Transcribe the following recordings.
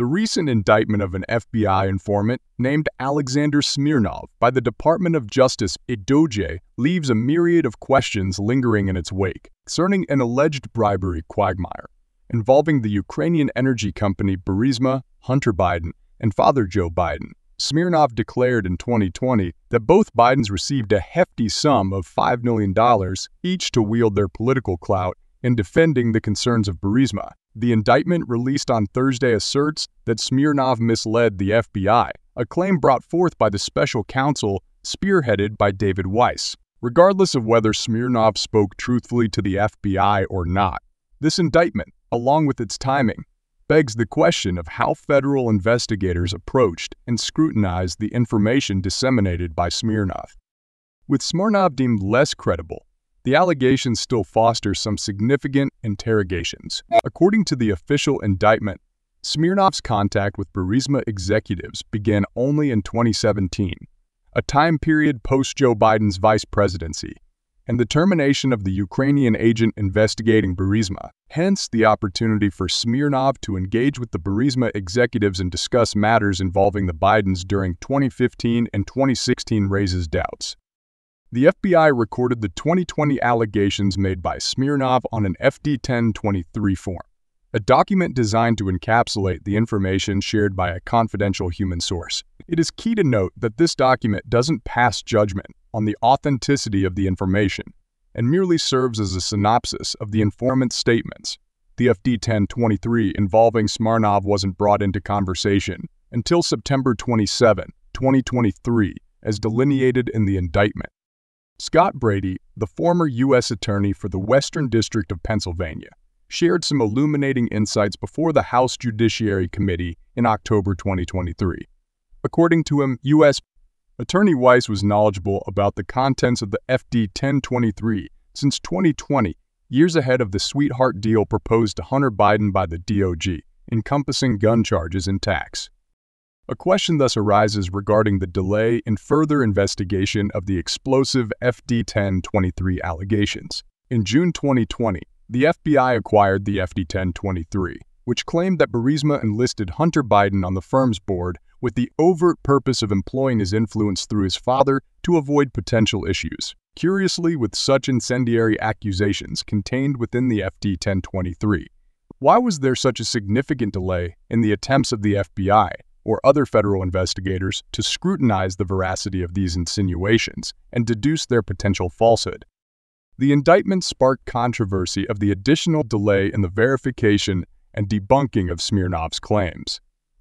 The recent indictment of an FBI informant named Alexander Smirnov by the Department of Justice DOJ leaves a myriad of questions lingering in its wake concerning an alleged bribery quagmire involving the Ukrainian energy company Burisma, Hunter Biden, and father Joe Biden. Smirnov declared in 2020 that both Bidens received a hefty sum of $5 million each to wield their political clout in defending the concerns of Burisma. The indictment released on Thursday asserts that Smirnov misled the FBI, a claim brought forth by the special counsel spearheaded by David Weiss. Regardless of whether Smirnov spoke truthfully to the FBI or not, this indictment, along with its timing, begs the question of how federal investigators approached and scrutinized the information disseminated by Smirnov. With Smirnov deemed less credible, the allegations still foster some significant interrogations. According to the official indictment, Smirnov's contact with Burisma executives began only in 2017, a time period post-Joe Biden's vice presidency, and the termination of the Ukrainian agent investigating Burisma. Hence, the opportunity for Smirnov to engage with the Burisma executives and discuss matters involving the Bidens during 2015 and 2016 raises doubts. The FBI recorded the 2020 allegations made by Smirnov on an FD 1023 form, a document designed to encapsulate the information shared by a confidential human source. It is key to note that this document doesn't pass judgment on the authenticity of the information and merely serves as a synopsis of the informant's statements. The FD 1023 involving Smirnov wasn't brought into conversation until September 27, 2023, as delineated in the indictment. Scott Brady, the former U.S. Attorney for the Western District of Pennsylvania, shared some illuminating insights before the House Judiciary Committee in October 2023. According to him, U.S. Attorney Weiss was knowledgeable about the contents of the FD 1023 since 2020, years ahead of the sweetheart deal proposed to Hunter Biden by the DOJ, encompassing gun charges and tax. A question thus arises regarding the delay in further investigation of the explosive FD 1023 allegations. In June 2020, the FBI acquired the FD 1023, which claimed that Burisma enlisted Hunter Biden on the firm's board with the overt purpose of employing his influence through his father to avoid potential issues. Curiously, with such incendiary accusations contained within the FD 1023, why was there such a significant delay in the attempts of the FBI or other federal investigators to scrutinize the veracity of these insinuations and deduce their potential falsehood? The indictment sparked controversy of the additional delay in the verification and debunking of Smirnov's claims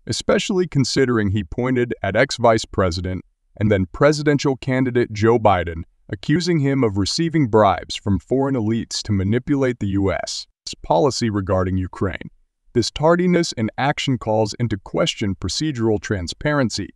especially considering he pointed at ex-vice president and then presidential candidate Joe Biden, accusing him of receiving bribes from foreign elites to manipulate the U.S. policy regarding Ukraine. This tardiness in action calls into question procedural transparency.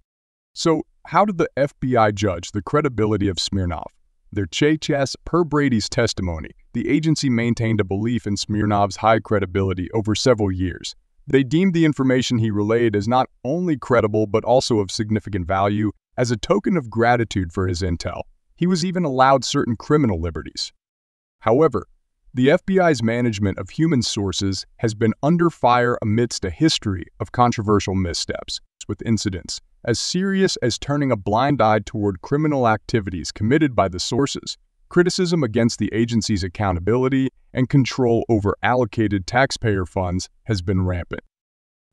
So, how did the FBI judge the credibility of Smirnov? Their chess per Brady's testimony, the agency maintained a belief in Smirnov's high credibility over several years, they deemed the information he relayed as not only credible but also of significant value as a token of gratitude for his intel. He was even allowed certain criminal liberties. However, the FBI's management of human sources has been under fire amidst a history of controversial missteps, with incidents as serious as turning a blind eye toward criminal activities committed by the sources, criticism against the agency's accountability, and control over allocated taxpayer funds has been rampant.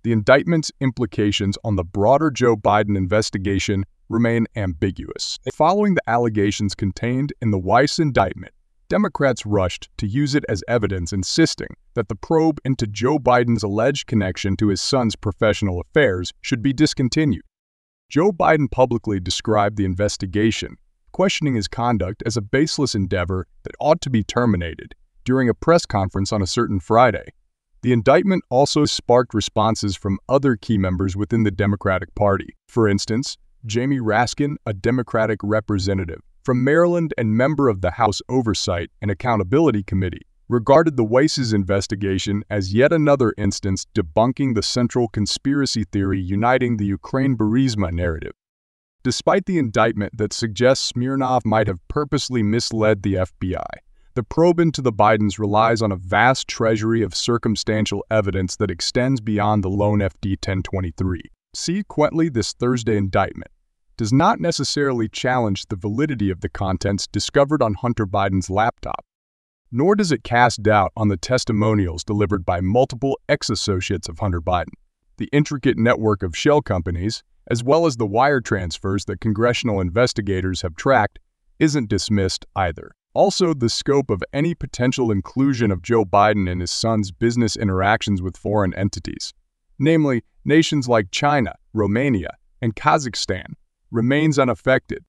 The indictment's implications on the broader Joe Biden investigation remain ambiguous. Following the allegations contained in the Weiss indictment, Democrats rushed to use it as evidence, insisting that the probe into Joe Biden's alleged connection to his son's professional affairs should be discontinued. Joe Biden publicly described the investigation, questioning his conduct as a baseless endeavor that ought to be terminated during a press conference on a certain Friday. The indictment also sparked responses from other key members within the Democratic Party. For instance, Jamie Raskin, a Democratic representative from Maryland and member of the House Oversight and Accountability Committee, regarded the Weiss's investigation as yet another instance debunking the central conspiracy theory uniting the Ukraine Burisma narrative. Despite the indictment that suggests Smirnov might have purposely misled the FBI, the probe into the Bidens relies on a vast treasury of circumstantial evidence that extends beyond the lone FD 1023. Consequently, this Thursday indictment does not necessarily challenge the validity of the contents discovered on Hunter Biden's laptop, nor does it cast doubt on the testimonials delivered by multiple ex-associates of Hunter Biden. The intricate network of shell companies, as well as the wire transfers that congressional investigators have tracked, isn't dismissed either. Also, the scope of any potential inclusion of Joe Biden and his son's business interactions with foreign entities, namely nations like China, Romania, and Kazakhstan, remains unaffected.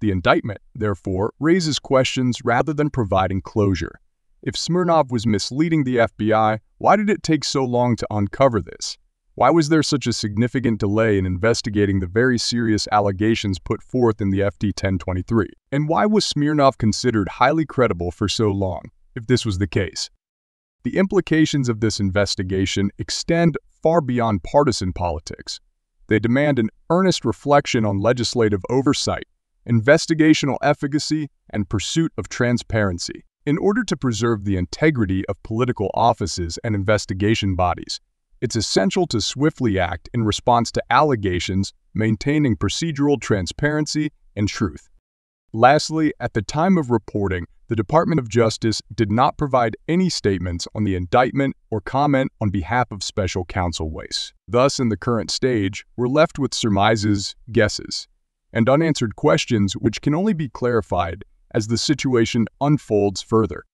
The indictment, therefore, raises questions rather than providing closure. If Smirnov was misleading the FBI, why did it take so long to uncover this? Why was there such a significant delay in investigating the very serious allegations put forth in the FD 1023? And why was Smirnov considered highly credible for so long, if this was the case? The implications of this investigation extend far beyond partisan politics. They demand an earnest reflection on legislative oversight, investigational efficacy, and pursuit of transparency. In order to preserve the integrity of political offices and investigation bodies, it's essential to swiftly act in response to allegations, maintaining procedural transparency and truth. Lastly, at the time of reporting, the Department of Justice did not provide any statements on the indictment or comment on behalf of Special Counsel Weiss. Thus, in the current stage, we're left with surmises, guesses, and unanswered questions which can only be clarified as the situation unfolds further.